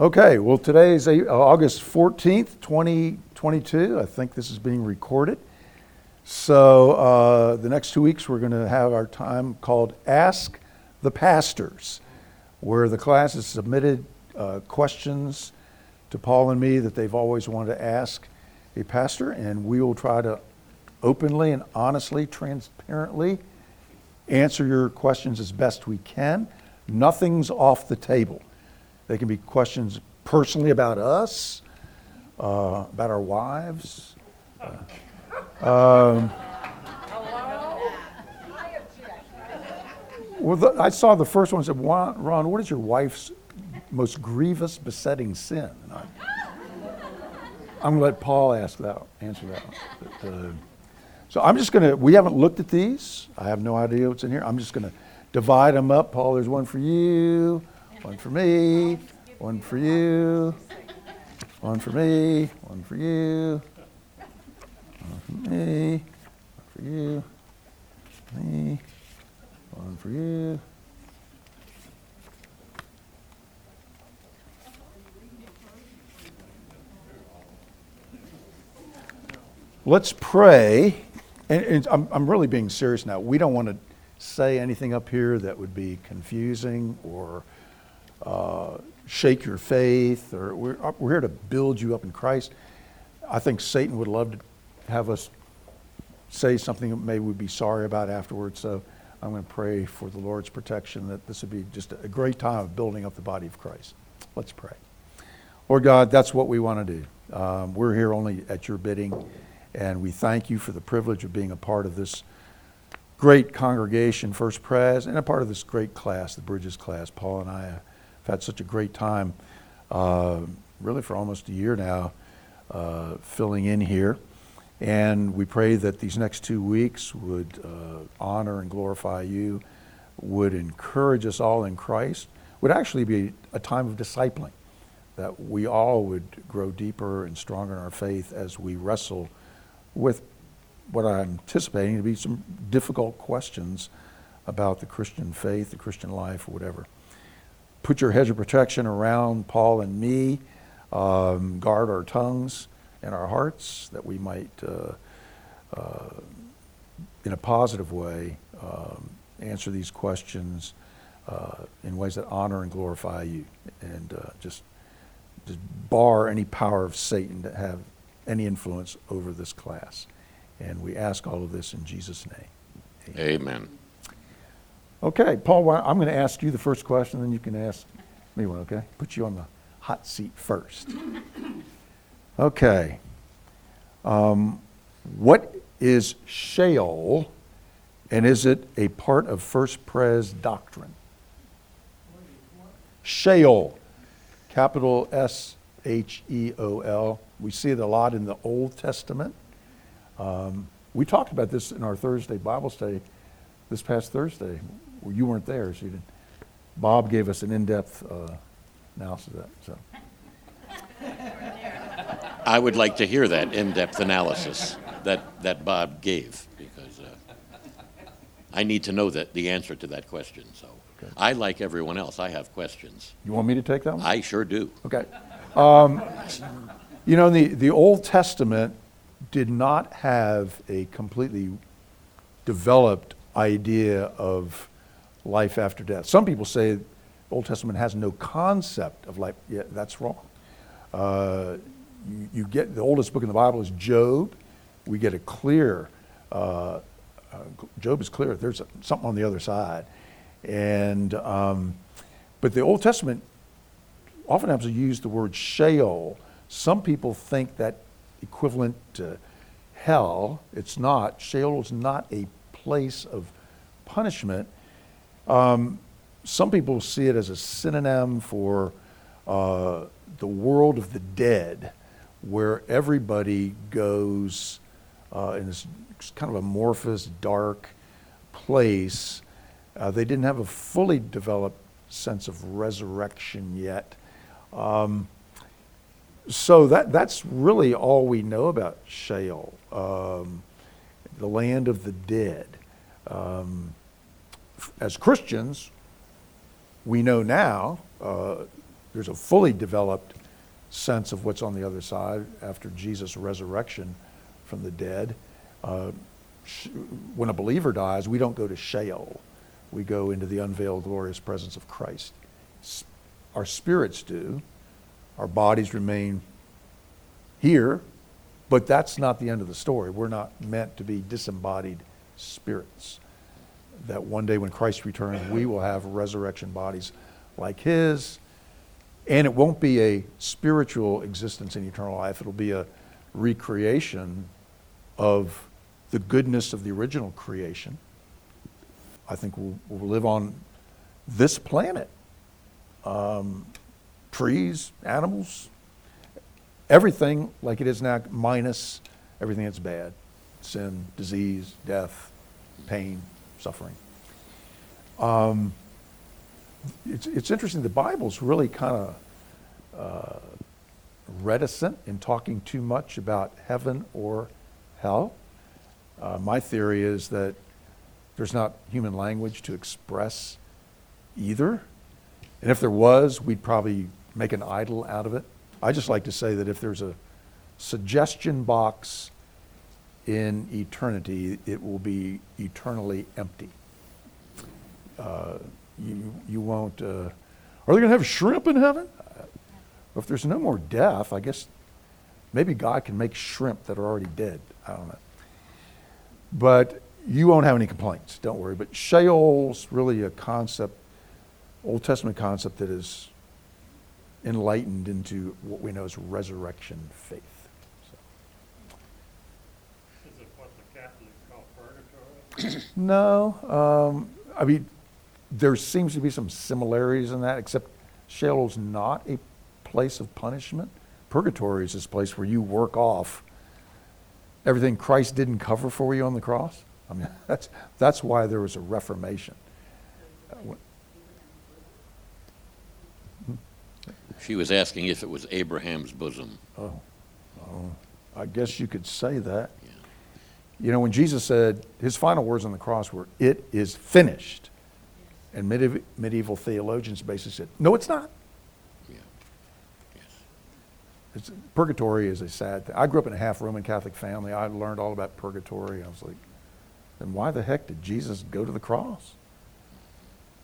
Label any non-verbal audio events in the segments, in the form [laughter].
Okay, well, today is uh, August 14th, 2022. I think this is being recorded. So, uh, the next two weeks, we're going to have our time called Ask the Pastors, where the class has submitted uh, questions to Paul and me that they've always wanted to ask a pastor, and we will try to openly and honestly, transparently answer your questions as best we can. Nothing's off the table. They can be questions personally about us, uh, about our wives. Uh, um, well, the, I saw the first one said, Ron, what is your wife's most grievous, besetting sin? I, am going to let Paul ask that, answer that. But, uh, so I'm just going to, we haven't looked at these. I have no idea what's in here. I'm just going to divide them up. Paul, there's one for you. One for me, one for you, one for me, one for you, one for me, one for you, me, one for you. Let's pray. And, and I'm, I'm really being serious now. We don't want to say anything up here that would be confusing or uh, shake your faith, or we're, uh, we're here to build you up in Christ. I think Satan would love to have us say something that maybe we'd be sorry about afterwards. So I'm going to pray for the Lord's protection that this would be just a great time of building up the body of Christ. Let's pray. Lord God, that's what we want to do. Um, we're here only at your bidding, and we thank you for the privilege of being a part of this great congregation, First Pres, and a part of this great class, the Bridges class. Paul and I I've had such a great time, uh, really for almost a year now, uh, filling in here. And we pray that these next two weeks would uh, honor and glorify you, would encourage us all in Christ, would actually be a time of discipling, that we all would grow deeper and stronger in our faith as we wrestle with what I'm anticipating to be some difficult questions about the Christian faith, the Christian life, or whatever put your hedge of protection around Paul and me, um, guard our tongues and our hearts that we might, uh, uh, in a positive way, um, answer these questions uh, in ways that honor and glorify you, and uh, just just bar any power of Satan to have any influence over this class. And we ask all of this in Jesus' name. Amen. Amen. Okay, Paul, I'm going to ask you the first question, then you can ask me one, okay? Put you on the hot seat first. [laughs] Okay. Um, what is Sheol, and is it a part of First Pres doctrine? Sheol, capital S H E O L. We see it a lot in the Old Testament. Um, we talked about this in our Thursday Bible study this past Thursday. Well, you weren't there, so you didn't. Bob gave us an in-depth uh, analysis of that. So. I would like to hear that in-depth analysis that, that Bob gave because uh, I need to know that the answer to that question. So okay. I, like everyone else, I have questions. You want me to take that one? I sure do. Okay. Um, you know, the, the Old Testament did not have a completely developed idea of life after death. Some people say Old Testament has no concept of life. Yeah, that's wrong. Uh, you, you, get the oldest book in the Bible is Job. We get a clear. Uh, uh, Job is clear. There's something on the other side, and um, but the Old Testament oftentimes use the word Sheol. Some people think that equivalent to hell. It's not. Sheol is not a place of punishment. Um, some people see it as a synonym for uh, the world of the dead, where everybody goes uh, in this kind of amorphous, dark place. Uh, they didn't have a fully developed sense of resurrection yet. Um, so that, that's really all we know about Sheol, um, the land of the dead. Um, as Christians, we know now uh, there's a fully developed sense of what's on the other side after Jesus' resurrection from the dead. Uh, when a believer dies, we don't go to Sheol. We go into the unveiled glorious presence of Christ. Our spirits do. Our bodies remain here, but that's not the end of the story. We're not meant to be disembodied spirits. That one day when Christ returns, we will have resurrection bodies like his, and it won't be a spiritual existence in eternal life. It'll be a recreation of the goodness of the original creation. I think we'll, we'll live on this planet. Um, trees, animals, everything like it is now, minus everything that's bad sin, disease, death, pain, suffering. Um, it's, it's interesting, the Bible's really kind of uh, reticent in talking too much about heaven or hell. Uh, my theory is that there's not human language to express either. And if there was, we'd probably make an idol out of it. I just like to say that if there's a suggestion box in eternity, it will be eternally empty. Uh, you, you won't. Uh, are they going to have shrimp in heaven? If there's no more death, I guess maybe God can make shrimp that are already dead. I don't know. But you won't have any complaints, don't worry. But Sheol's really a concept, Old Testament concept that is enlightened into what we know as resurrection faith. So. Is it what the Catholics call purgatory? No, um, I mean, there seems to be some similarities in that, except Sheol's not a place of punishment. Purgatory is this place where you work off everything Christ didn't cover for you on the cross. I mean, [laughs] that's, that's why there was a reformation. She was asking if it was Abraham's bosom. Oh, oh, I guess you could say that. Yeah. You know, when Jesus said his final words on the cross were, It is finished. And medieval, medieval theologians basically said, No, it's not. Yeah. Yes. It's, purgatory is a sad thing. I grew up in a half Roman Catholic family. I learned all about purgatory. I was like, then why the heck did Jesus go to the cross?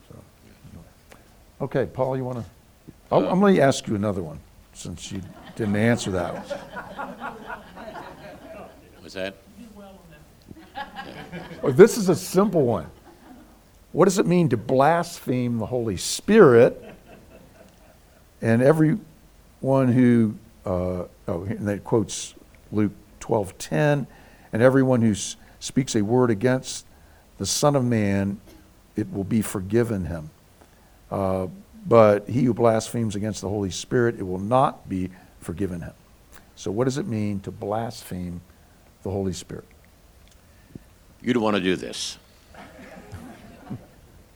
So, anyway. Okay, Paul, you want to? Oh, uh, I'm going to ask you another one since you didn't answer that one. Was that? This is a simple one. What does it mean to blaspheme the Holy Spirit? And everyone who, uh, oh, and that quotes Luke 12:10, and everyone who speaks a word against the Son of Man, it will be forgiven him. Uh, but he who blasphemes against the Holy Spirit, it will not be forgiven him. So, what does it mean to blaspheme the Holy Spirit? You don't want to do this.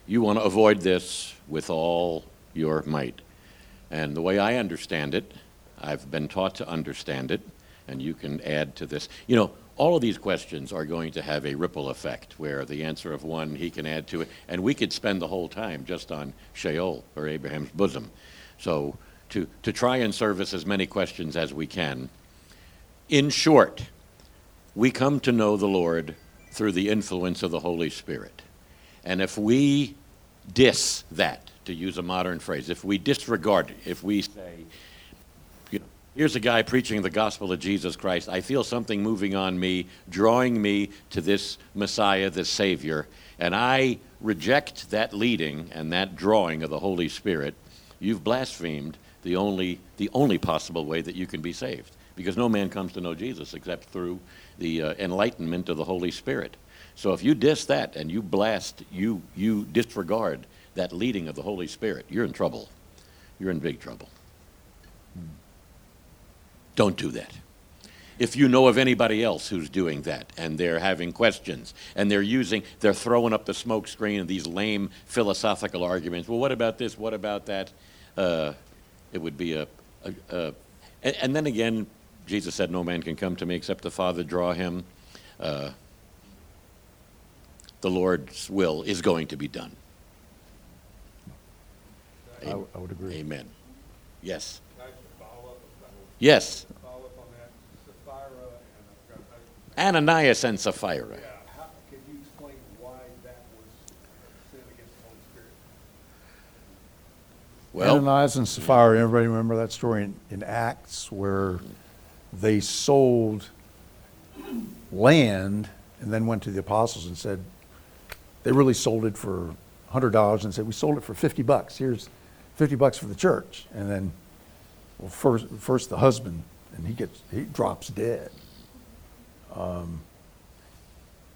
You want to avoid this with all your might. And the way I understand it, I've been taught to understand it, and you can add to this. You know, all of these questions are going to have a ripple effect where the answer of one he can add to it, and we could spend the whole time just on Sheol or Abraham's bosom. So, to, to try and service as many questions as we can. In short, we come to know the Lord through the influence of the Holy Spirit. And if we dis that, to use a modern phrase, if we disregard it, if we say, you know, here's a guy preaching the gospel of Jesus Christ, I feel something moving on me, drawing me to this Messiah, this Savior, and I reject that leading and that drawing of the Holy Spirit, you've blasphemed the only, the only possible way that you can be saved. Because no man comes to know Jesus except through the uh, enlightenment of the Holy Spirit. So if you diss that and you blast, you, you disregard that leading of the Holy Spirit, you're in trouble. You're in big trouble. Don't do that. If you know of anybody else who's doing that and they're having questions and they're using, they're throwing up the smoke screen of these lame philosophical arguments. Well, what about this? What about that? Uh, it would be a, a, a and, and then again, Jesus said, "No man can come to me except the Father draw him." Uh, the Lord's will is going to be done. I, I would agree. Amen. Yes. Can I just follow up, on that? Yes. follow up on that? Sapphira and I've got, I- Ananias and Sapphira. yeah, how, can you explain why that was sin against the Holy Spirit? Well, Ananias and Sapphira, everybody remember that story in, in Acts where they sold land and then went to the apostles and said, they really sold it for $100 and said, we sold it for 50 bucks. Here's 50 bucks for the church. And then, well, first, first the husband, and he gets, he drops dead. Um,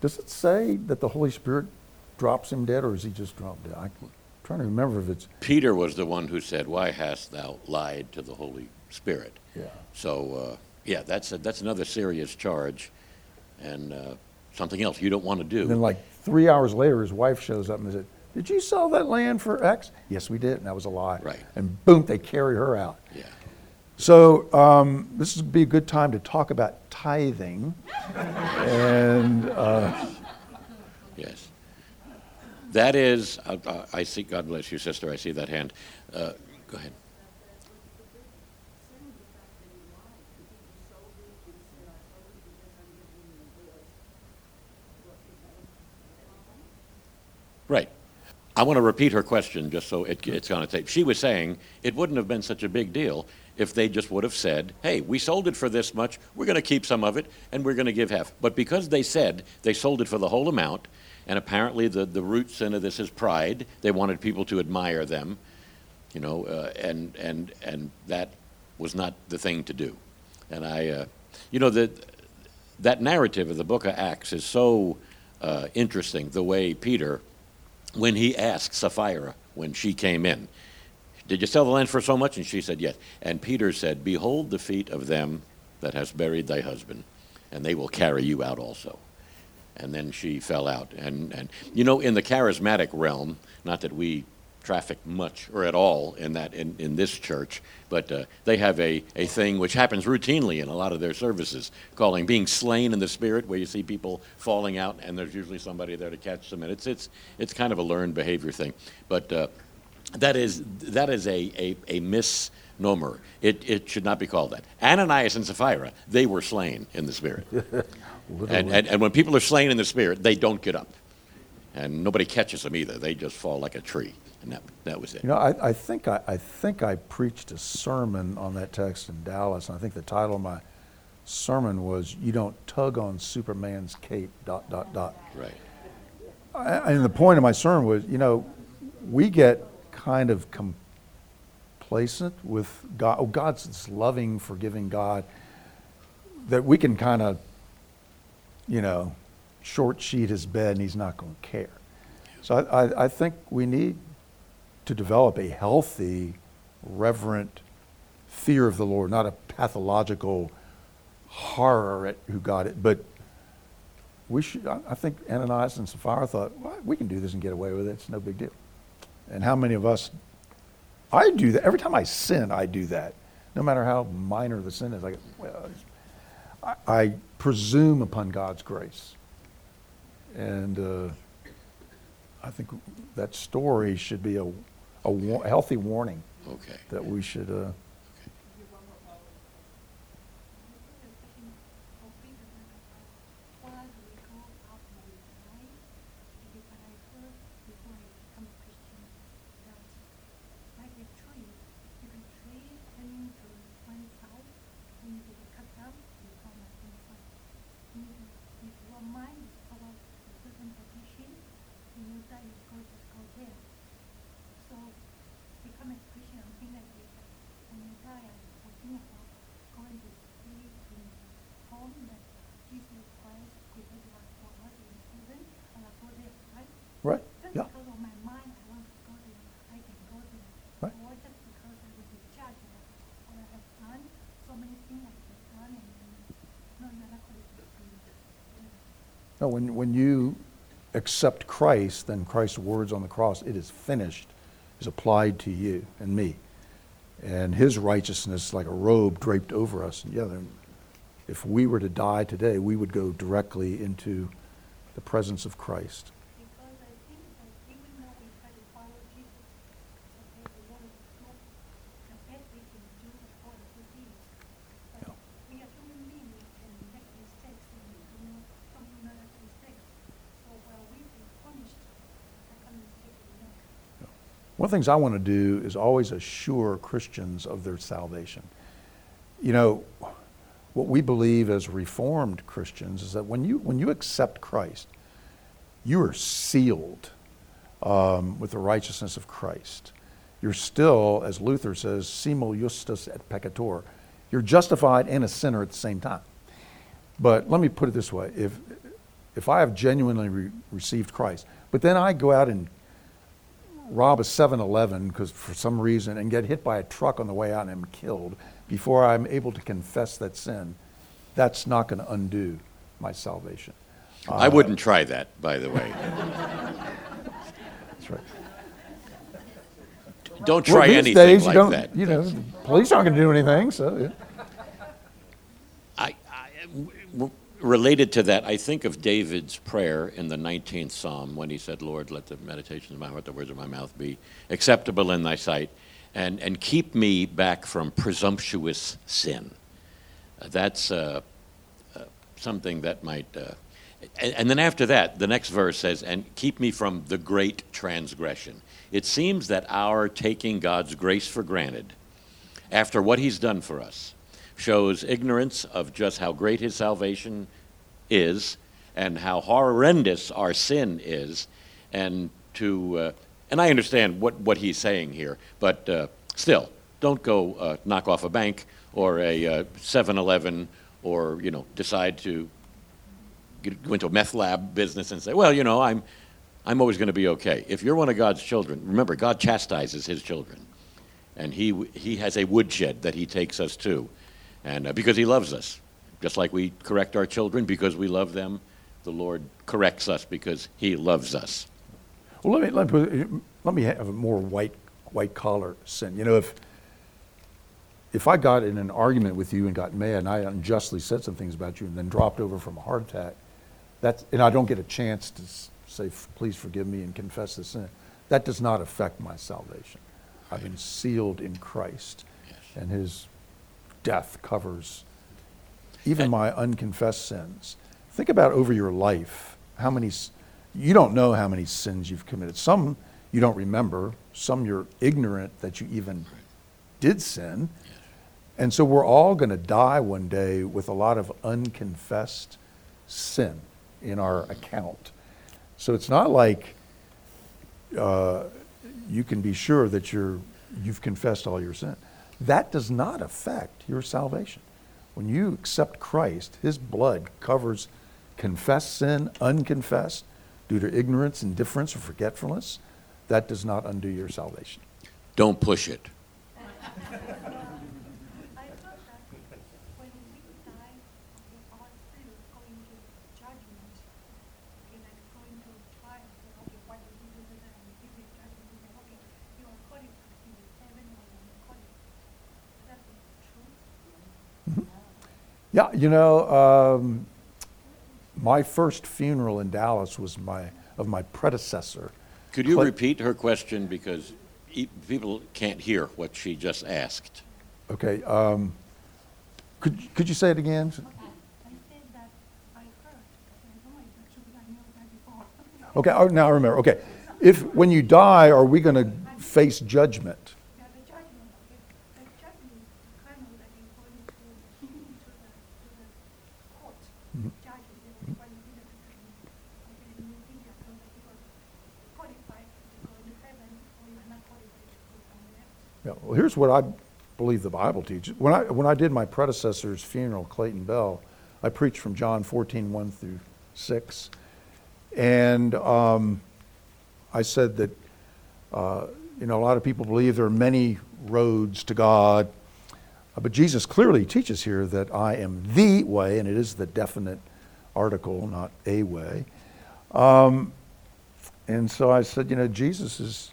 does it say that the Holy Spirit drops him dead or is he just dropped dead? I'm trying to remember if it's, Peter was the one who said, Why hast thou lied to the Holy Spirit? yeah. So, uh, yeah, that's, a, that's another serious charge and uh, something else you don't want to do. And then, like three hours later, his wife shows up and said, "Did you sell that land for X?" Yes, we did, and that was a lie. Right. And boom, they carry her out. yeah. So um, this would be a good time to talk about tithing, [laughs] and uh, Yes. That is, uh, uh, I see, God bless you, sister, I see that hand. Uh, Go ahead. Right. I want to repeat her question just so it, it's on a tape. She was saying it wouldn't have been such a big deal if they just would have said, hey, we sold it for this much, we're going to keep some of it, and we're going to give half. But because they said they sold it for the whole amount, and apparently the, the root sin of this is pride, they wanted people to admire them, you know, uh, and, and, and that was not the thing to do. And I, uh, you know, the, that narrative of the book of Acts is so uh, interesting, the way Peter when he asked Sapphira when she came in, Did you sell the land for so much? And she said, Yes. And Peter said, Behold the feet of them that has buried thy husband, and they will carry you out also. And then she fell out. And, and you know, in the charismatic realm, not that we traffic much or at all in that in, in this church, but uh, they have a, a thing which happens routinely in a lot of their services, calling being slain in the spirit, where you see people falling out and there's usually somebody there to catch them, and it's it's it's kind of a learned behavior thing, but uh, that is that is a, a, a misnomer. It it should not be called that. Ananias and Sapphira, they were slain in the spirit, [laughs] and, and and when people are slain in the spirit, they don't get up, and nobody catches them either. They just fall like a tree. And that, that was it. you know, I, I think I, I think I preached a sermon on that text in Dallas, and I think the title of my sermon was "You Don't Tug on Superman's Cape." Dot dot dot. Right. I- And the point of my sermon was, you know, we get kind of complacent with God. Oh, God's this loving, forgiving God that we can kind of, you know, short sheet his bed and he's not going to care. So I, I, I think we need to develop a healthy, reverent fear of the Lord, not a pathological horror at who God is, but we should, I I think Ananias and Sapphira thought, well, we can do this and get away with it. It's no big deal. And how many of us, I do that. Every time I sin, I do that. No matter how minor the sin is, I well, I, I presume upon God's grace. And uh, I think that story should be a, a wa- healthy warning Okay. that we should, uh, So become a Christian and think like this. When you die, I think about going to be in the home that Jesus Christ prepared for us in heaven, and I go there, right? right? Just Yeah. because of my mind, I want to go there, I can go there. Right. Or just because I will be judged of what I have done, so many things I have done, and no, you're not going to be. No, when, when you accept Christ, then Christ's words on the cross, it is finished, is applied to you and me. And his righteousness, like a robe draped over us. And yeah, if we were to die today, we would go directly into the presence of Christ. Because I think that even though we try to follow Jesus, okay, the Lord is good, the best we can one of the things I want to do is always assure Christians of their salvation. You know, what we believe as Reformed Christians is that when you, when you accept Christ, you are sealed um, with the righteousness of Christ. You're still, as Luther says, simul justus et peccator. You're justified and a sinner at the same time. But let me put it this way if, if I have genuinely re- received Christ, but then I go out and rob a 7 Eleven because for some reason and get hit by a truck on the way out and am killed before I'm able to confess that sin, that's not going to undo my salvation. I uh, wouldn't try that, by the way. That's right. Don't Well, try these anything days, you like that. You know, the police aren't going to do anything, so. yeah. I, I, w- w- related to that, I think of David's prayer in the 19th Psalm when he said, Lord, let the meditations of my heart, the words of my mouth be acceptable in thy sight, and, and keep me back from presumptuous sin. Uh, that's uh, uh, something that might. Uh, and, and then after that, the next verse says, and keep me from the great transgression. It seems that our taking God's grace for granted after what he's done for us shows ignorance of just how great his salvation is and how horrendous our sin is and to uh, and i understand what, what he's saying here but uh, still don't go uh, knock off a bank or a uh, 7-eleven or you know decide to get, go into a meth lab business and say well you know i'm i'm always going to be okay if you're one of god's children remember god chastises his children and he, he has a woodshed that he takes us to. And uh, because he loves us, just like we correct our children because we love them, the Lord corrects us because he loves us. Well, let me, let me, put let me have a more white, white collar sin. You know, if, if I got in an argument with you and got mad and I unjustly said some things about you and then dropped over from a heart attack, that's, and I don't get a chance to say, please forgive me and confess the sin, that does not affect my salvation. I've been sealed in Christ, Yes. and his death covers even And- my unconfessed sins. Think about over your life how many, you don't know how many sins you've committed. Some you don't remember, some you're ignorant that you even did sin. And so we're all going to die one day with a lot of unconfessed sin in our account. So it's not like uh, you can be sure that you're, you've confessed all your sin. That does not affect your salvation. When you accept Christ, his blood covers confessed sin, unconfessed, due to ignorance, indifference, or forgetfulness. That does not undo your salvation. Don't push it. I thought that when we die, okay, our spirit is going to judgment, okay, like going to trial, say, okay, what did you do with that, and give you judgment, and say, okay, you are qualified to be heaven or you're not qualified. Is that true? Yeah, you know, um, my first funeral in Dallas was my of my predecessor. Could you Cle- repeat her question because e- people can't hear what she just asked? Okay, um, could could you say it again? I said that I heard, I don't know if it's true, because I know that before. Okay, oh, now I remember. Okay, if when you die, are we going to face judgment? Yeah, the judgment, okay, the judgment is kind of like you're going to, to the, to the court, judgment, you know, what you did, okay, and you think you're going to be qualified to go to heaven, or you're not qualified to go somewhere else. Yeah, well, here's what I believe the Bible teaches. When I, when I did my predecessor's funeral, Clayton Bell, I preached from John 14, 1 through 6. And um, I said that, uh, you know, a lot of people believe there are many roads to God. Uh, But Jesus clearly teaches here that I am the way, and it is the definite article, not a way. Um, and so I said, you know, Jesus is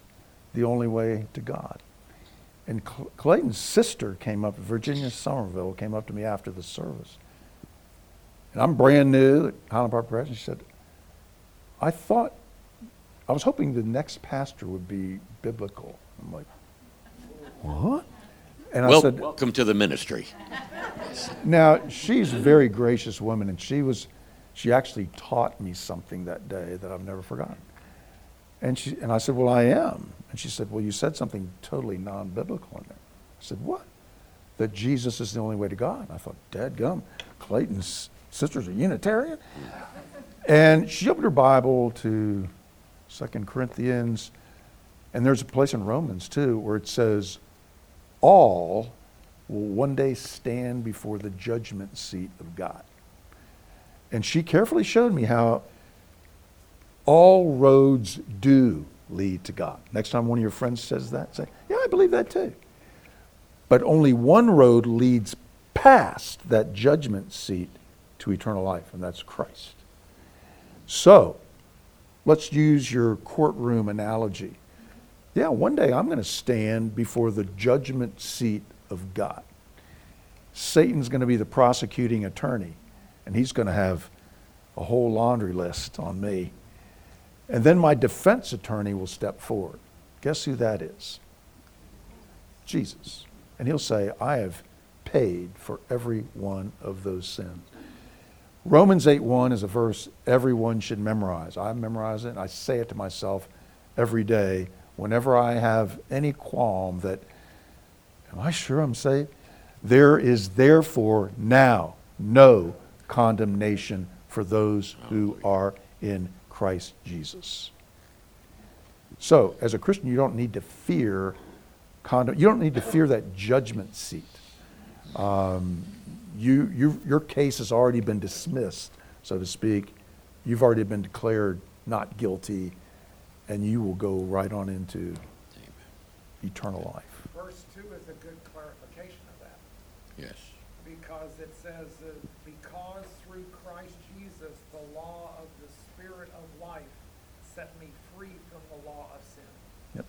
the only way to God. And Cl- Clayton's sister came up, Virginia Somerville, came up to me after the service. And I'm brand new at Highland Park Pres. And she said, I thought, I was hoping the next pastor would be biblical. I'm like, what? And I Well, said, welcome to the ministry. now, she's a very gracious woman, and she was, she actually taught me something that day that I've never forgotten. And, she, and I said, Well, I am. And she said, Well, you said something totally non biblical in there. I said, What? That Jesus is the only way to God. And I thought, Dad gum, Clayton's sister's a Unitarian? And she opened her Bible to Second Corinthians, and there's a place in Romans too where it says, All will one day stand before the judgment seat of God. And she carefully showed me how all roads do lead to God. Next time one of your friends says that, say, Yeah, I believe that too. But only one road leads past that judgment seat to eternal life, and that's Christ. So, let's use your courtroom analogy. Yeah, one day I'm going to stand before the judgment seat of God. Satan's going to be the prosecuting attorney, and he's going to have a whole laundry list on me. And then my defense attorney will step forward. Guess who that is? Jesus. And he'll say, I have paid for every one of those sins. Romans 8:1 is a verse everyone should memorize. I memorize it and I say it to myself every day whenever I have any qualm that am I sure I'm saved? There is therefore now no condemnation for those who are in Christ Jesus. So, as a Christian, you don't need to fear condom. You don't need to fear that judgment seat. Um, you, you, your case has already been dismissed, so to speak. You've already been declared not guilty, and you will go right on into eternal life. Verse two is a good clarification of that, Yes. because it says, uh, because through Christ Jesus, the law of the Spirit of life set me free from the law of sin. Yep.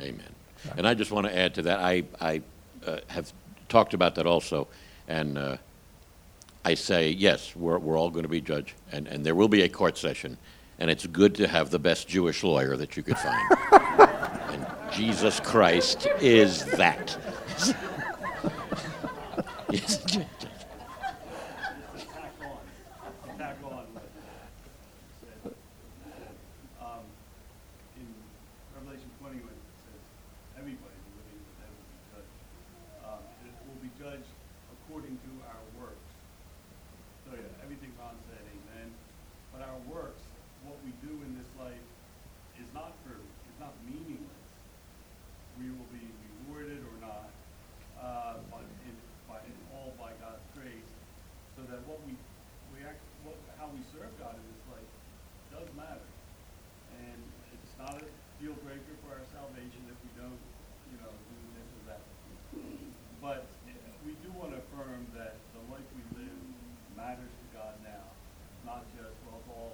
Amen. And I just want to add to that, I, I uh, have talked about that also, and uh, I say, yes, we're, we're all going to be judged, and, and there will be a court session, and it's good to have the best Jewish lawyer that you could find. [laughs] and Jesus Christ is that. [laughs] Yes. [laughs] tack on, tack on what said. Um, in Revelation twenty, when it says, everybody will be, that will be judged. Um, it will be judged according to our works. So, yeah, everything Ron said, amen. But our works, what we do in this life is not for, is not meaningless. We will be rewarded or not, uh, but in, by, in all by God's grace, so that what we, we act, what, how we serve God in this life does matter. And it's not a deal breaker for our salvation if we don't, you know, do this or that. But we do want to affirm that the life we live matters to God now, not just, well, it's all,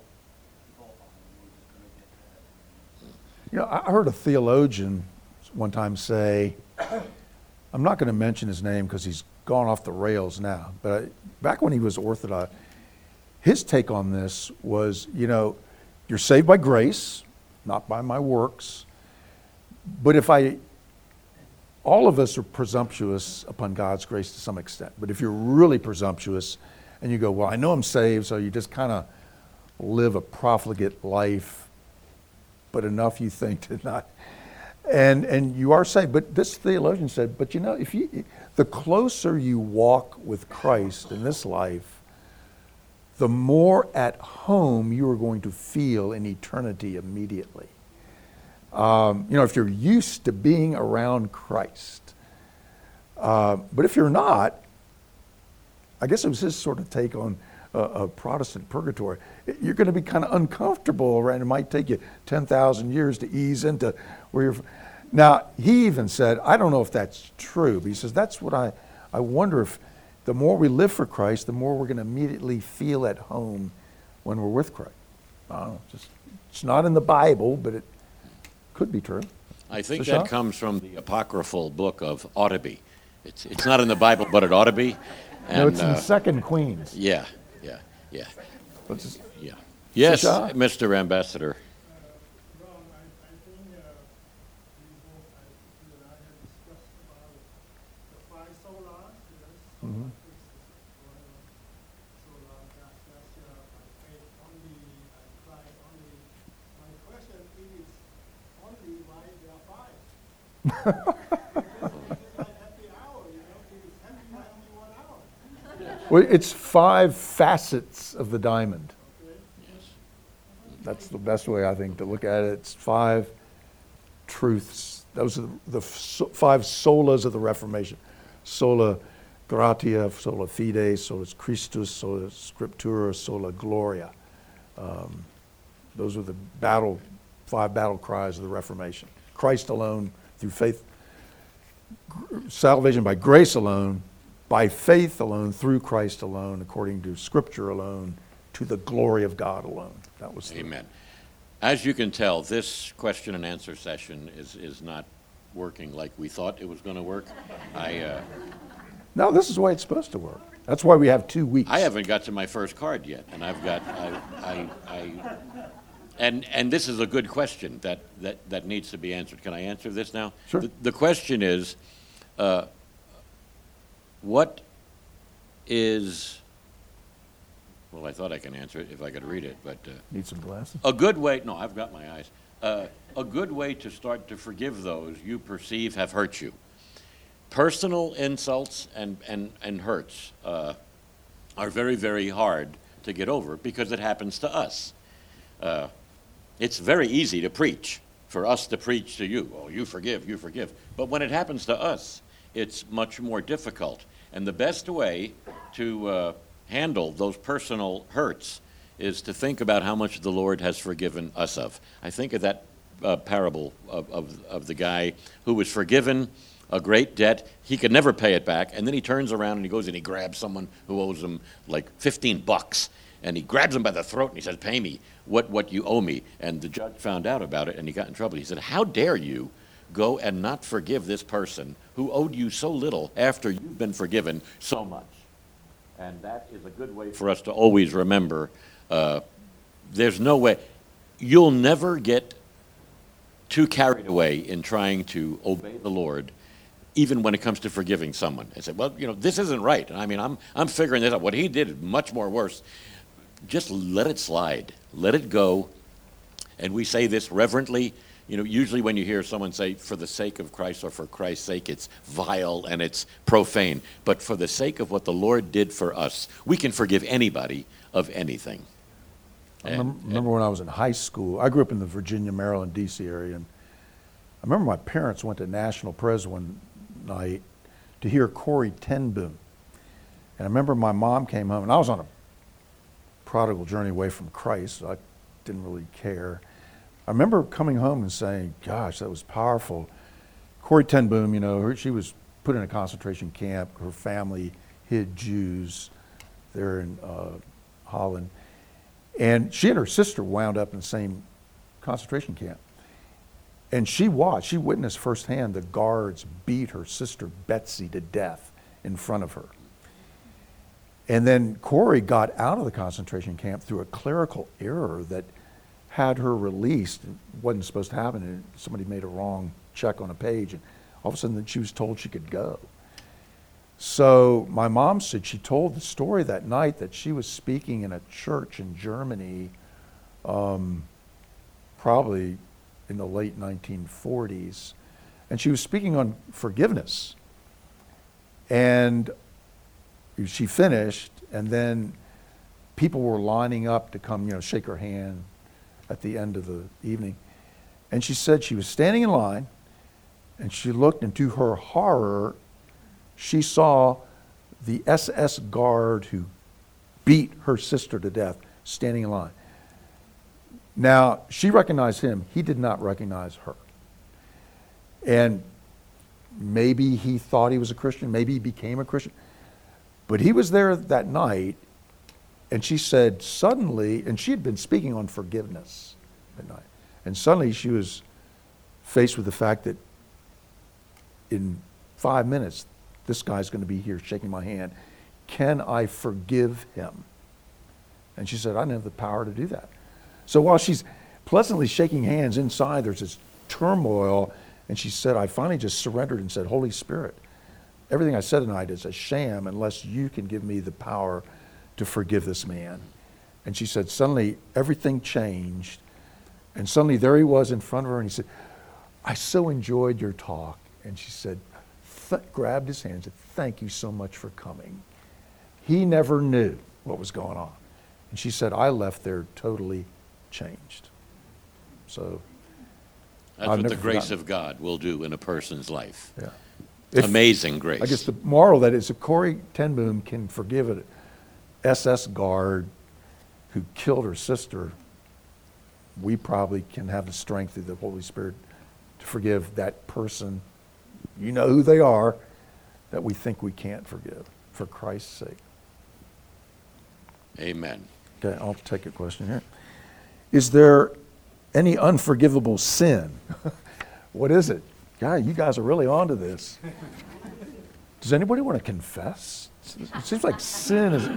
it's all fine, we're just gonna get to heaven. You know, I heard a theologian one time say, I'm not going to mention his name because he's gone off the rails now, but back when he was Orthodox, his take on this was, you know, you're saved by grace, not by my works. But if I, all of us are presumptuous upon God's grace to some extent. But if you're really presumptuous and you go, well, I know I'm saved, so you just kind of live a profligate life, but enough you think to not, and and you are saved. But this theologian said, but you know, if you, the closer you walk with Christ in this life, the more at home you are going to feel in eternity immediately. Um, you know, if you're used to being around Christ. Uh, but if you're not, I guess it was his sort of take on a, a Protestant purgatory. You're going to be kind of uncomfortable around. It might take you 10,000 years to ease into where you're. Now, he even said, I don't know if that's true, but he says, that's what I, I wonder if the more we live for Christ, the more we're going to immediately feel at home when we're with Christ. I don't know, just, it's not in the Bible, but it could be true. I think that comes from the apocryphal book of ought to be. It's, it's not in the Bible, but it ought to be. no, it's in uh, Second Queens. Yeah, yeah, yeah, yeah. Yes? Mr. Ambassador. Ron, I, I think, uh, we both, I, you and I had discussed about the five solas, yes, Mhm. solar fixes, whatever, solar, gas, gas, yeah, by faith only, by Christ only. My question is, Like at the hour, you know, because heavy by only one hour. [laughs] Well, it's five facets of the diamond. That's the best way, I think, to look at it. It's five truths. Those are the five solas of the Reformation sola gratia, sola fide, sola Christus, sola scriptura, sola gloria. Um, those are the battle, five battle cries of the Reformation. Christ alone, through faith, salvation by grace alone, by faith alone, through Christ alone, according to Scripture alone, to the glory of God alone. That was the, Amen. As you can tell, this question and answer session is, is not working like we thought it was going to work. I, uh, No, this is the way it's supposed to work. That's why we have two weeks. I haven't got to my first card yet, and I've got, I, I, I, and, and this is a good question that, that, that needs to be answered. Can I answer this now? Sure. The, the question is, uh, what is, well, I thought I can answer it if I could read it, but, uh, Need some glasses? a good way, no, I've got my eyes. Uh, a good way to start to forgive those you perceive have hurt you. Personal insults and, and, and hurts uh, are very, very hard to get over because it happens to us. Uh, it's very easy to preach, for us to preach to you. Oh, you forgive, you forgive. But when it happens to us, it's much more difficult. And the best way to uh, handle those personal hurts is to think about how much the Lord has forgiven us of. I think of that uh, parable of, of, of the guy who was forgiven a great debt. He could never pay it back. And then he turns around and he goes and he grabs someone who owes him like 15 bucks. And he grabs him by the throat and he says, Pay me what, what you owe me. And the judge found out about it and he got in trouble. He said, How dare you go and not forgive this person who owed you so little after you've been forgiven so much? And that is a good way for us to always remember uh, there's no way, you'll never get too carried away in trying to obey the Lord, even when it comes to forgiving someone. I said, well, you know, this isn't right. And I mean, I'm, I'm figuring this out. What he did is much more worse. Just let it slide, let it go. And we say this reverently. You know, usually when you hear someone say, for the sake of Christ or for Christ's sake, it's vile and it's profane. But for the sake of what the Lord did for us, we can forgive anybody of anything. I remember, remember when I was in high school, I grew up in the Virginia, Maryland, D.C. area, and I remember my parents went to National Pres one night to hear Corrie Ten Boom. And I remember my mom came home, and I was on a prodigal journey away from Christ, I didn't really care. I remember coming home and saying, Gosh, that was powerful. Corrie Ten Boom, you know, she was put in a concentration camp. Her family hid Jews there in uh, Holland. And she and her sister wound up in the same concentration camp. And she watched, she witnessed firsthand the guards beat her sister Betsie to death in front of her. And then Corrie got out of the concentration camp through a clerical error that had her released. It wasn't supposed to happen. And somebody made a wrong check on a page. And all of a sudden, she was told she could go. So my mom said she told the story that night that she was speaking in a church in Germany, um, probably in the late 1940s, and she was speaking on forgiveness. And she finished, and then people were lining up to come, you know, shake her hand at the end of the evening. And she said she was standing in line, and she looked, and to her horror, she saw the SS guard who beat her sister to death standing in line. Now, she recognized him. He did not recognize her. And maybe he thought he was a Christian. Maybe he became a Christian. But he was there that night, and she said, suddenly, and she had been speaking on forgiveness that night. And suddenly she was faced with the fact that in five minutes, this guy's going to be here shaking my hand. Can I forgive him? And she said, I didn't have the power to do that. So while she's pleasantly shaking hands inside, there's this turmoil. And she said, I finally just surrendered and said, Holy Spirit, everything I said tonight is a sham unless you can give me the power to forgive this man. And she said, suddenly everything changed. And suddenly there he was in front of her, and he said, I so enjoyed your talk. And she said, th- grabbed his hand and said, Thank you so much for coming. He never knew what was going on. And she said, I left there totally changed. So, That's I've what the grace forgotten. of God will do in a person's life. yeah. If- Amazing grace. I guess the moral that is that Corrie Ten Boom can forgive an SS guard who killed her sister. We probably can have the strength of the Holy Spirit to forgive that person. You know who they are that we think we can't forgive for Christ's sake. Amen. Okay, I'll take a question here. Is there any unforgivable sin? [laughs] what is it? God, you guys are really onto this. Does anybody want to confess? It seems like sin is.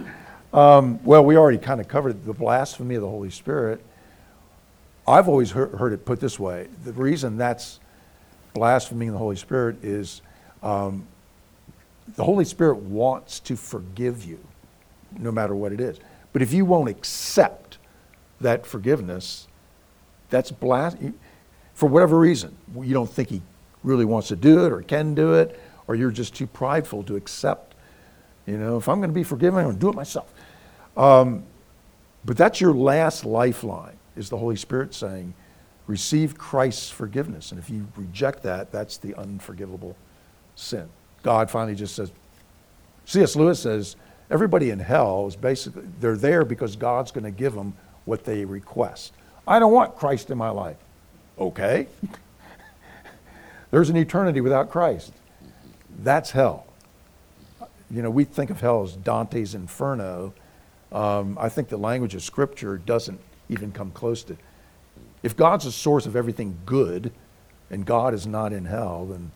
Um, well, we already kind of covered the blasphemy of the Holy Spirit. I've always heard, heard it put this way the reason that's blaspheming the Holy Spirit is um, the Holy Spirit wants to forgive you no matter what it is. But if you won't accept that forgiveness, that's blas- for whatever reason. You don't think he really wants to do it or can do it, or you're just too prideful to accept. You know, if I'm going to be forgiven, I'm going to do it myself. Um, but that's your last lifeline, is the Holy Spirit saying, receive Christ's forgiveness. And if you reject that, that's the unforgivable sin. God finally just says, C.S. Lewis says, everybody in hell is basically, they're there because God's going to give them what they request. I don't want Christ in my life. Okay. There's an eternity without Christ. That's hell. You know, we think of hell as Dante's Inferno. Um, I think the language of Scripture doesn't even come close to. If God's the source of everything good, and God is not in hell, then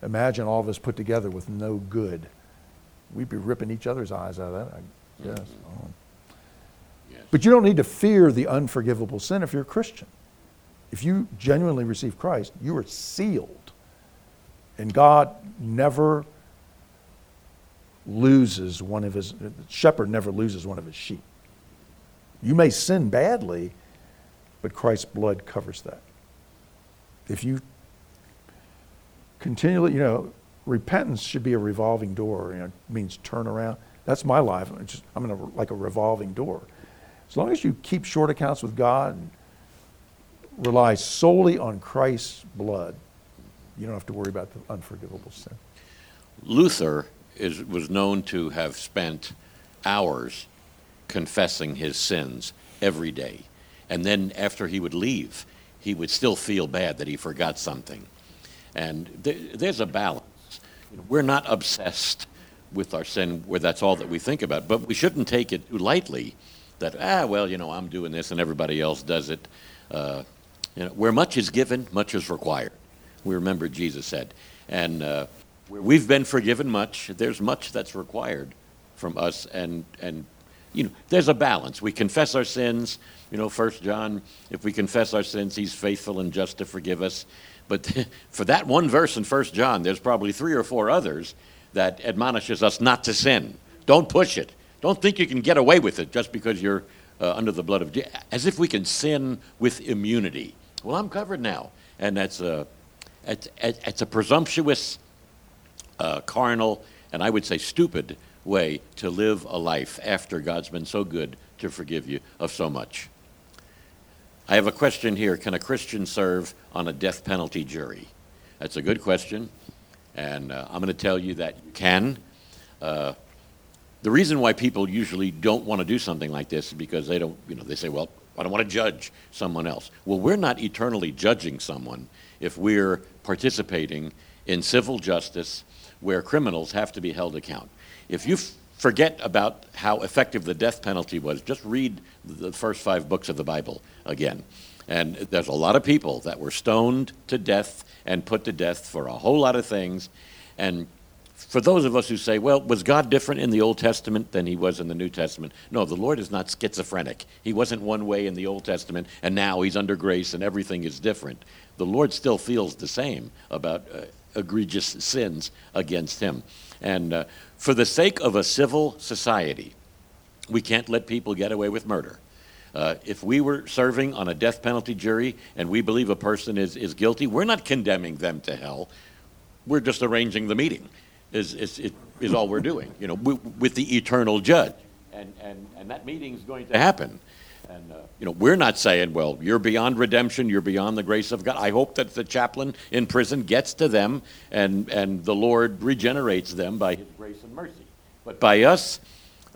imagine all of us put together with no good. We'd be ripping each other's eyes out of that, I guess. Oh. Yes. But you don't need to fear the unforgivable sin if you're a Christian. If you genuinely receive Christ, you are sealed. And God never loses one of his, the shepherd never loses one of his sheep. You may sin badly, but Christ's blood covers that. If you continually, you know, repentance should be a revolving door. You know, means turn around. That's my life. It's just, I'm in a, like a revolving door. As long as you keep short accounts with God and rely solely on Christ's blood, you don't have to worry about the unforgivable sin. Luther is, was known to have spent hours confessing his sins every day. And then after he would leave, he would still feel bad that he forgot something. And there, there's a balance. We're not obsessed with our sin where that's all that we think about, but we shouldn't take it too lightly that, ah, well, you know, I'm doing this and everybody else does it. Uh, you know, where much is given, much is required. We remember Jesus said. And uh, we've been forgiven much, there's much that's required from us. And, and you know, there's a balance. We confess our sins. You know, First John, if we confess our sins, he's faithful and just to forgive us. But [laughs] for that one verse in First John, there's probably three or four others that admonishes us not to sin. Don't push it. Don't think you can get away with it just because you're uh, under the blood of Jesus. As if we can sin with immunity. Well, I'm covered now. And that's a, it's, it's a presumptuous, uh, carnal, and I would say stupid way to live a life after God's been so good to forgive you of so much. I have a question here. Can a Christian serve on a death penalty jury? That's a good question, and uh, I'm going to tell you that you can. Uh, the reason why people usually don't want to do something like this is because they don't, you know, they say, well, I don't want to judge someone else. Well, we're not eternally judging someone if we're participating in civil justice where criminals have to be held account. If you f- forget about how effective the death penalty was, just read the first five books of the Bible again. And there's a lot of people that were stoned to death and put to death for a whole lot of things. And for those of us who say, well, was God different in the Old Testament than he was in the New Testament? No, the Lord is not schizophrenic. He wasn't one way in the Old Testament, and now he's under grace and everything is different. The Lord still feels the same about uh, egregious sins against him. And uh, for the sake of a civil society, we can't let people get away with murder. Uh, if we were serving on a death penalty jury and we believe a person is, is guilty, we're not condemning them to hell. we're just arranging the meeting, is, is, is- is all we're doing, you know, with, with the eternal judge. And, and, and that meeting's going to happen. And, uh, you know, we're not saying, well, you're beyond redemption, you're beyond the grace of God. I hope that the chaplain in prison gets to them and, and the Lord regenerates them by his grace and mercy. But by us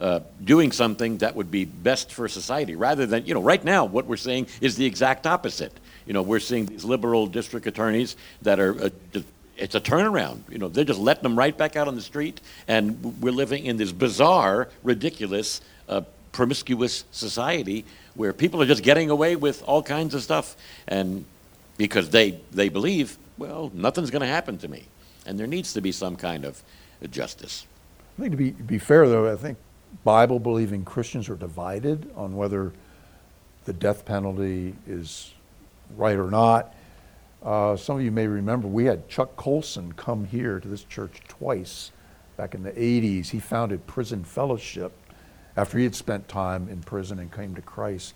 uh, doing something that would be best for society, rather than, you know, right now, what we're seeing is the exact opposite. You know, we're seeing these liberal district attorneys that are, uh, it's a turnaround. You know, they're just letting them right back out on the street, and we're living in this bizarre, ridiculous, uh, promiscuous society where people are just getting away with all kinds of stuff, and because they they believe, well, nothing's going to happen to me, and there needs to be some kind of justice. I think to be, be fair, though, I think Bible believing Christians are divided on whether the death penalty is right or not. Uh, some of you may remember we had Chuck Colson come here to this church twice back in the 80s. He founded Prison Fellowship after he had spent time in prison and came to Christ.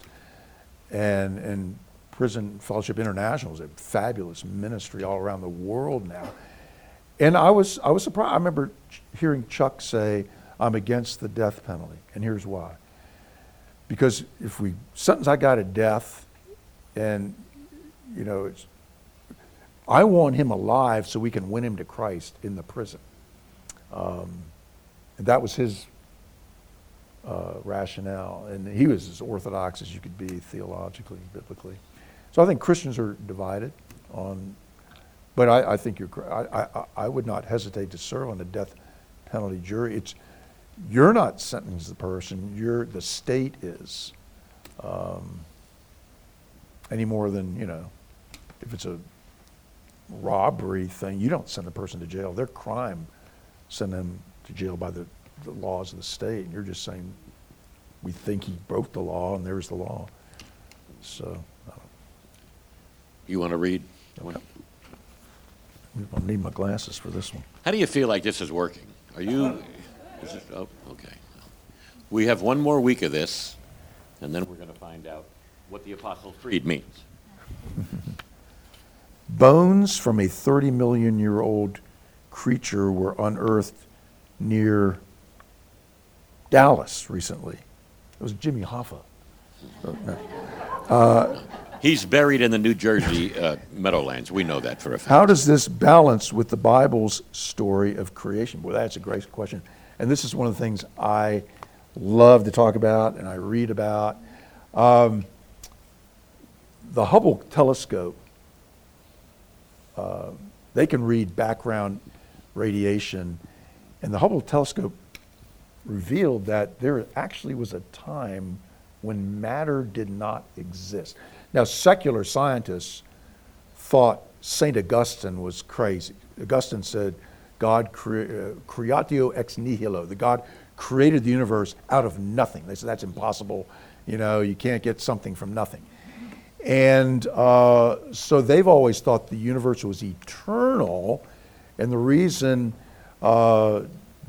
And, and Prison Fellowship International is a fabulous ministry all around the world now. And I was, I was surprised. I remember hearing Chuck say, I'm against the death penalty. And here's why. Because if we sentence that guy to death, and, you know, it's, I want him alive so we can win him to Christ in the prison. Um, that was his uh, rationale. And he was as orthodox as you could be theologically, biblically. So I think Christians are divided on, but I, I think you're, I, I, I would not hesitate to serve on the death penalty jury. It's, you're not sentencing the person, you're, the state is. Um, any more than, you know, if it's a robbery thing, you don't send the person to jail. Their crime, send them to jail by the, the laws of the state. And you're just saying, we think he broke the law, and there's the law. So, uh, You want to read? I'll need my glasses for this one. How do you feel like this is working? Are you, is it, oh, okay. We have one more week of this, and then we're going to find out what the Apostles' Creed means. [laughs] Bones from a 30 million year old creature were unearthed near Dallas recently. It was Jimmy Hoffa. Uh, He's buried in the New Jersey uh, Meadowlands. We know that for a fact. How does this balance with the Bible's story of creation? Well, that's a great question. And this is one of the things I love to talk about and I read about. Um, the Hubble telescope, uh, they can read background radiation, and the Hubble telescope revealed that there actually was a time when matter did not exist. Now, secular scientists thought St. Augustine was crazy. Augustine said, God cre- uh, creatio ex nihilo, the God created the universe out of nothing. They said that's impossible. You know, you can't get something from nothing. And uh, so they've always thought the universe was eternal, and the reason uh,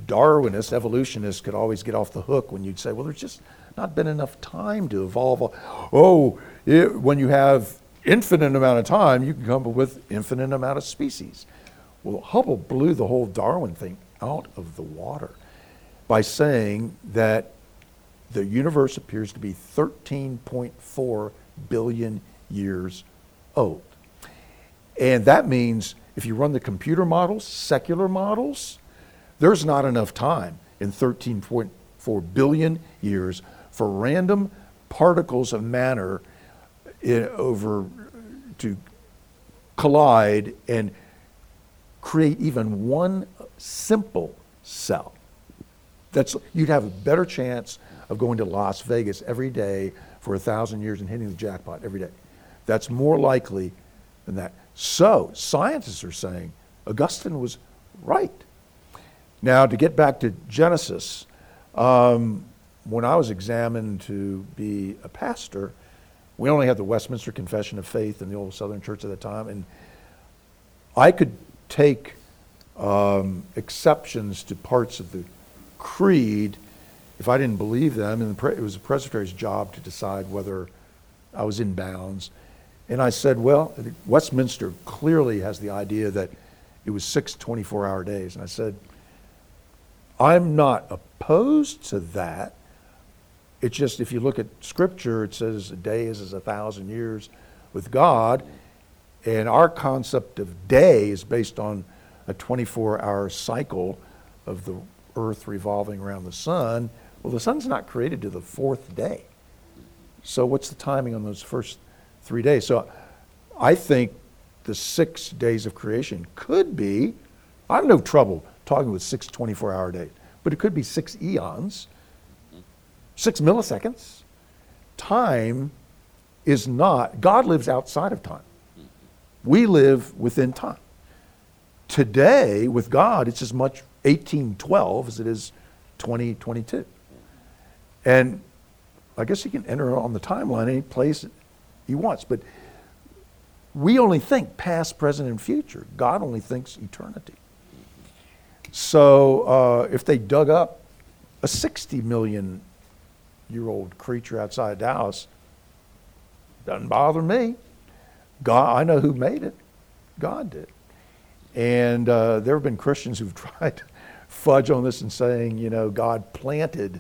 Darwinists, evolutionists could always get off the hook when you'd say, well, there's just not been enough time to evolve. Oh, it, when you have infinite amount of time, you can come up with infinite amount of species. Well, Hubble blew the whole Darwin thing out of the water by saying that the universe appears to be 13.4 billion years old. And that means if you run the computer models, secular models, there's not enough time in 13.4 billion years for random particles of matter in, over to collide and create even one simple cell. That's, you'd have a better chance of going to Las Vegas every day for a thousand years and hitting the jackpot every day. That's more likely than that. So, scientists are saying Augustine was right. Now, to get back to Genesis, um, when I was examined to be a pastor, we only had the Westminster Confession of Faith in the old Southern Church at the time, and I could take um, exceptions to parts of the creed if I didn't believe them, and it was the presbytery's job to decide whether I was in bounds. And I said, well, Westminster clearly has the idea that it was six 24 hour days. And I said, I'm not opposed to that. It's just if you look at scripture, it says a day is as a thousand years with God. And our concept of day is based on a 24 hour cycle of the earth revolving around the sun. Well, the sun's not created to the fourth day. So, what's the timing on those first three days? So, I think the six days of creation could be, I have no trouble talking with six 24 hour days, but it could be six eons, six milliseconds. Time is not, God lives outside of time. We live within time. Today, with God, it's as much 1812 as it is 2022. And I guess he can enter on the timeline any place he wants. But we only think past, present, and future. God only thinks eternity. So uh, if they dug up a 60 million year old creature outside Dallas, doesn't bother me. God, I know who made it. God did. And uh, there have been Christians who've [laughs] tried to fudge on this and saying, you know, God planted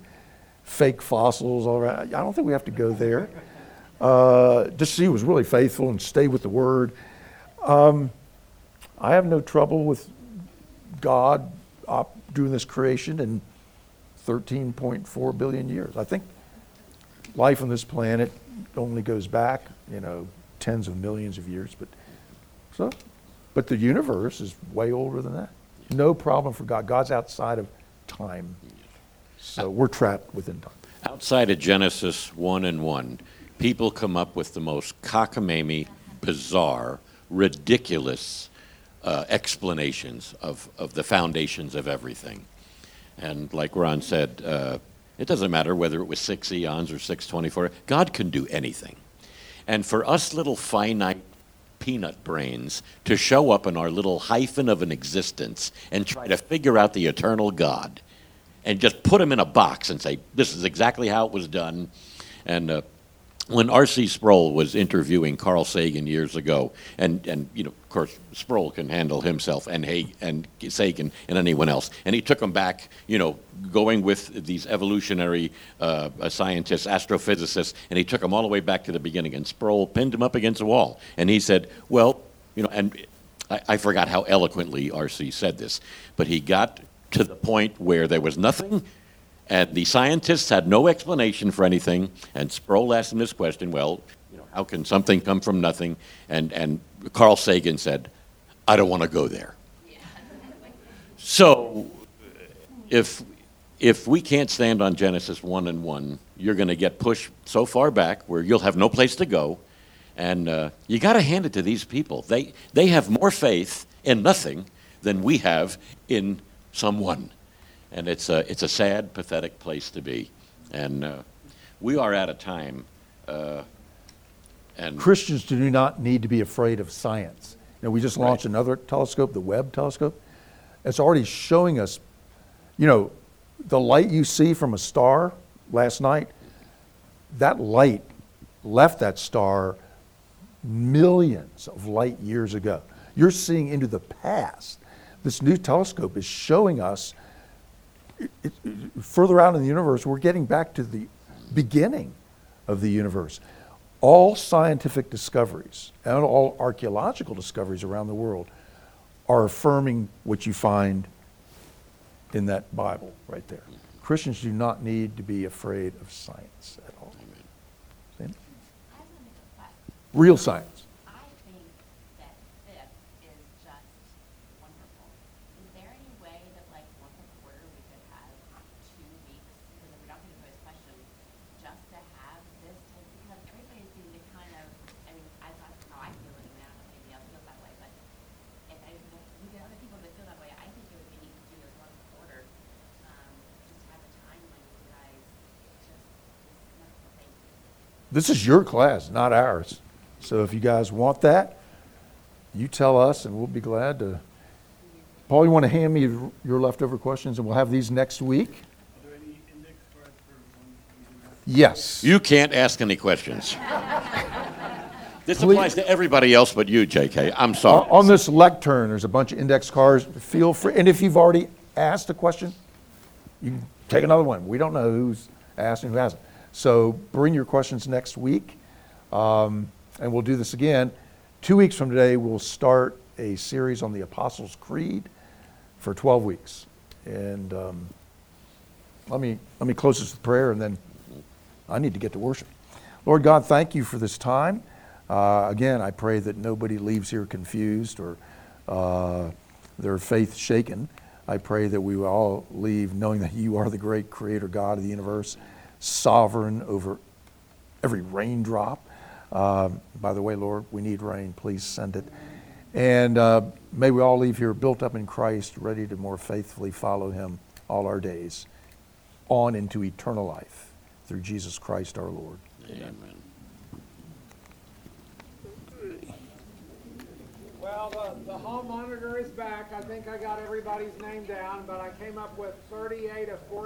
fake fossils all around. I don't think we have to go there. Uh, just see was really faithful and stay with the word. Um, I have no trouble with God op- doing this creation in 13.4 billion years. I think life on this planet only goes back, you know, tens of millions of years, but so, but the universe is way older than that. No problem for God. God's outside of time, so we're trapped within time. Outside of Genesis 1 and 1, people come up with the most cockamamie, bizarre, ridiculous uh, explanations of, of the foundations of everything. And like Ron said, uh, it doesn't matter whether it was six eons or 624, God can do anything. And for us little finite peanut brains to show up in our little hyphen of an existence and try to figure out the eternal God and just put him in a box and say, this is exactly how it was done. And uh, when R.C. Sproul was interviewing Carl Sagan years ago, and, and you know, course, Sproul can handle himself and Hay, and Sagan and anyone else, and he took them back, you know, going with these evolutionary uh, scientists, astrophysicists, and he took them all the way back to the beginning. And Sproul pinned him up against a wall, and he said, "Well, you know," and I, I forgot how eloquently R.C. said this, but he got to the point where there was nothing and the scientists had no explanation for anything. And Sproul asked him this question well, you know, how can something come from nothing? And, and Carl Sagan said, I don't want to go there. So if, if we can't stand on Genesis 1 and 1, you're going to get pushed so far back where you'll have no place to go. And uh, you got to hand it to these people. They, they have more faith in nothing than we have in someone and it's a it's a sad, pathetic place to be. And uh, we are at a time, uh, and Christians do not need to be afraid of science. You know, we just launched Right. another telescope, the Webb telescope. It's already showing us, you know, the light you see from a star last night, that light left that star millions of light years ago. You're seeing into the past. This new telescope is showing us it- it- further out in the universe, we're getting back to the beginning of the universe. All scientific discoveries and all archaeological discoveries around the world are affirming what you find in that Bible right there. Christians do not need to be afraid of science at all. See? I have another question. Real science. I think that this is just wonderful. Is there any way that like once a quarter we could have two weeks, because if we're not gonna pose questions, just to have this type, because everybody seemed to kind of, I mean, I thought how I feel anyway, I don't know if anybody else feels that way, but if I, if we get other people that feel that way, I think it would be neat to do this once a quarter. Um, just to have a time when you guys just, just, wonderful, thank you. This is your class, not ours. So if you guys want that, you tell us and we'll be glad to. Paul, you want to hand me your leftover questions and we'll have these next week? Are there any index cards for ones we can ask? Yes. you can't ask any questions. [laughs] This Please- applies to everybody else but you, JK. I'm sorry. on this lectern, there's a bunch of index cards. Feel free, and if you've already asked a question, you can take another one. We don't know who's asked and who hasn't. So bring your questions next week, um, and we'll do this again. Two weeks from today, we'll start a series on the Apostles' Creed for 12 weeks. And um, let me let me close this with prayer, and then I need to get to worship. Lord God, thank you for this time. Uh, again, I pray that nobody leaves here confused or uh, their faith shaken. I pray that we all leave knowing that you are the great creator God of the universe, sovereign over every raindrop. Um, by the way, Lord, we need rain. Please send it. And uh, may we all leave here built up in Christ, ready to more faithfully follow him all our days, on into eternal life through Jesus Christ our Lord. Amen. Well, the, the hall monitor is back. I think I got everybody's name down, but I came up with thirty-eight of forty.